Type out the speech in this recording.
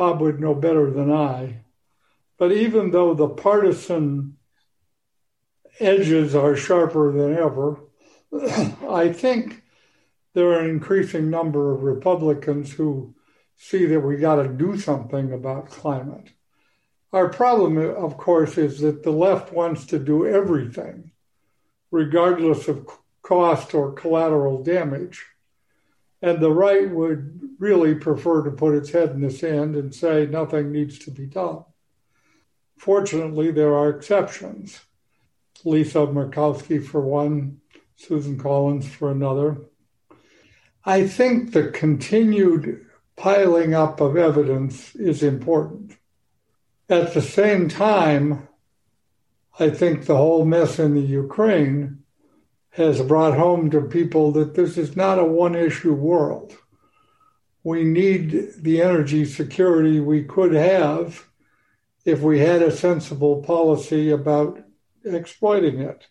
Bob would know better than I. But even though the partisan edges are sharper than ever, I think there are an increasing number of Republicans who see that we got to do something about climate. Our problem, of course, is that the left wants to do everything, regardless of cost or collateral damage. And the right would really prefer to put its head in the sand and say nothing needs to be done. Fortunately, there are exceptions. Lisa Murkowski, for one, Susan Collins, for another. I think the continued piling up of evidence is important. At the same time, I think the whole mess in the Ukraine has brought home to people that this is not a one issue world. We need the energy security we could have if we had a sensible policy about exploiting it.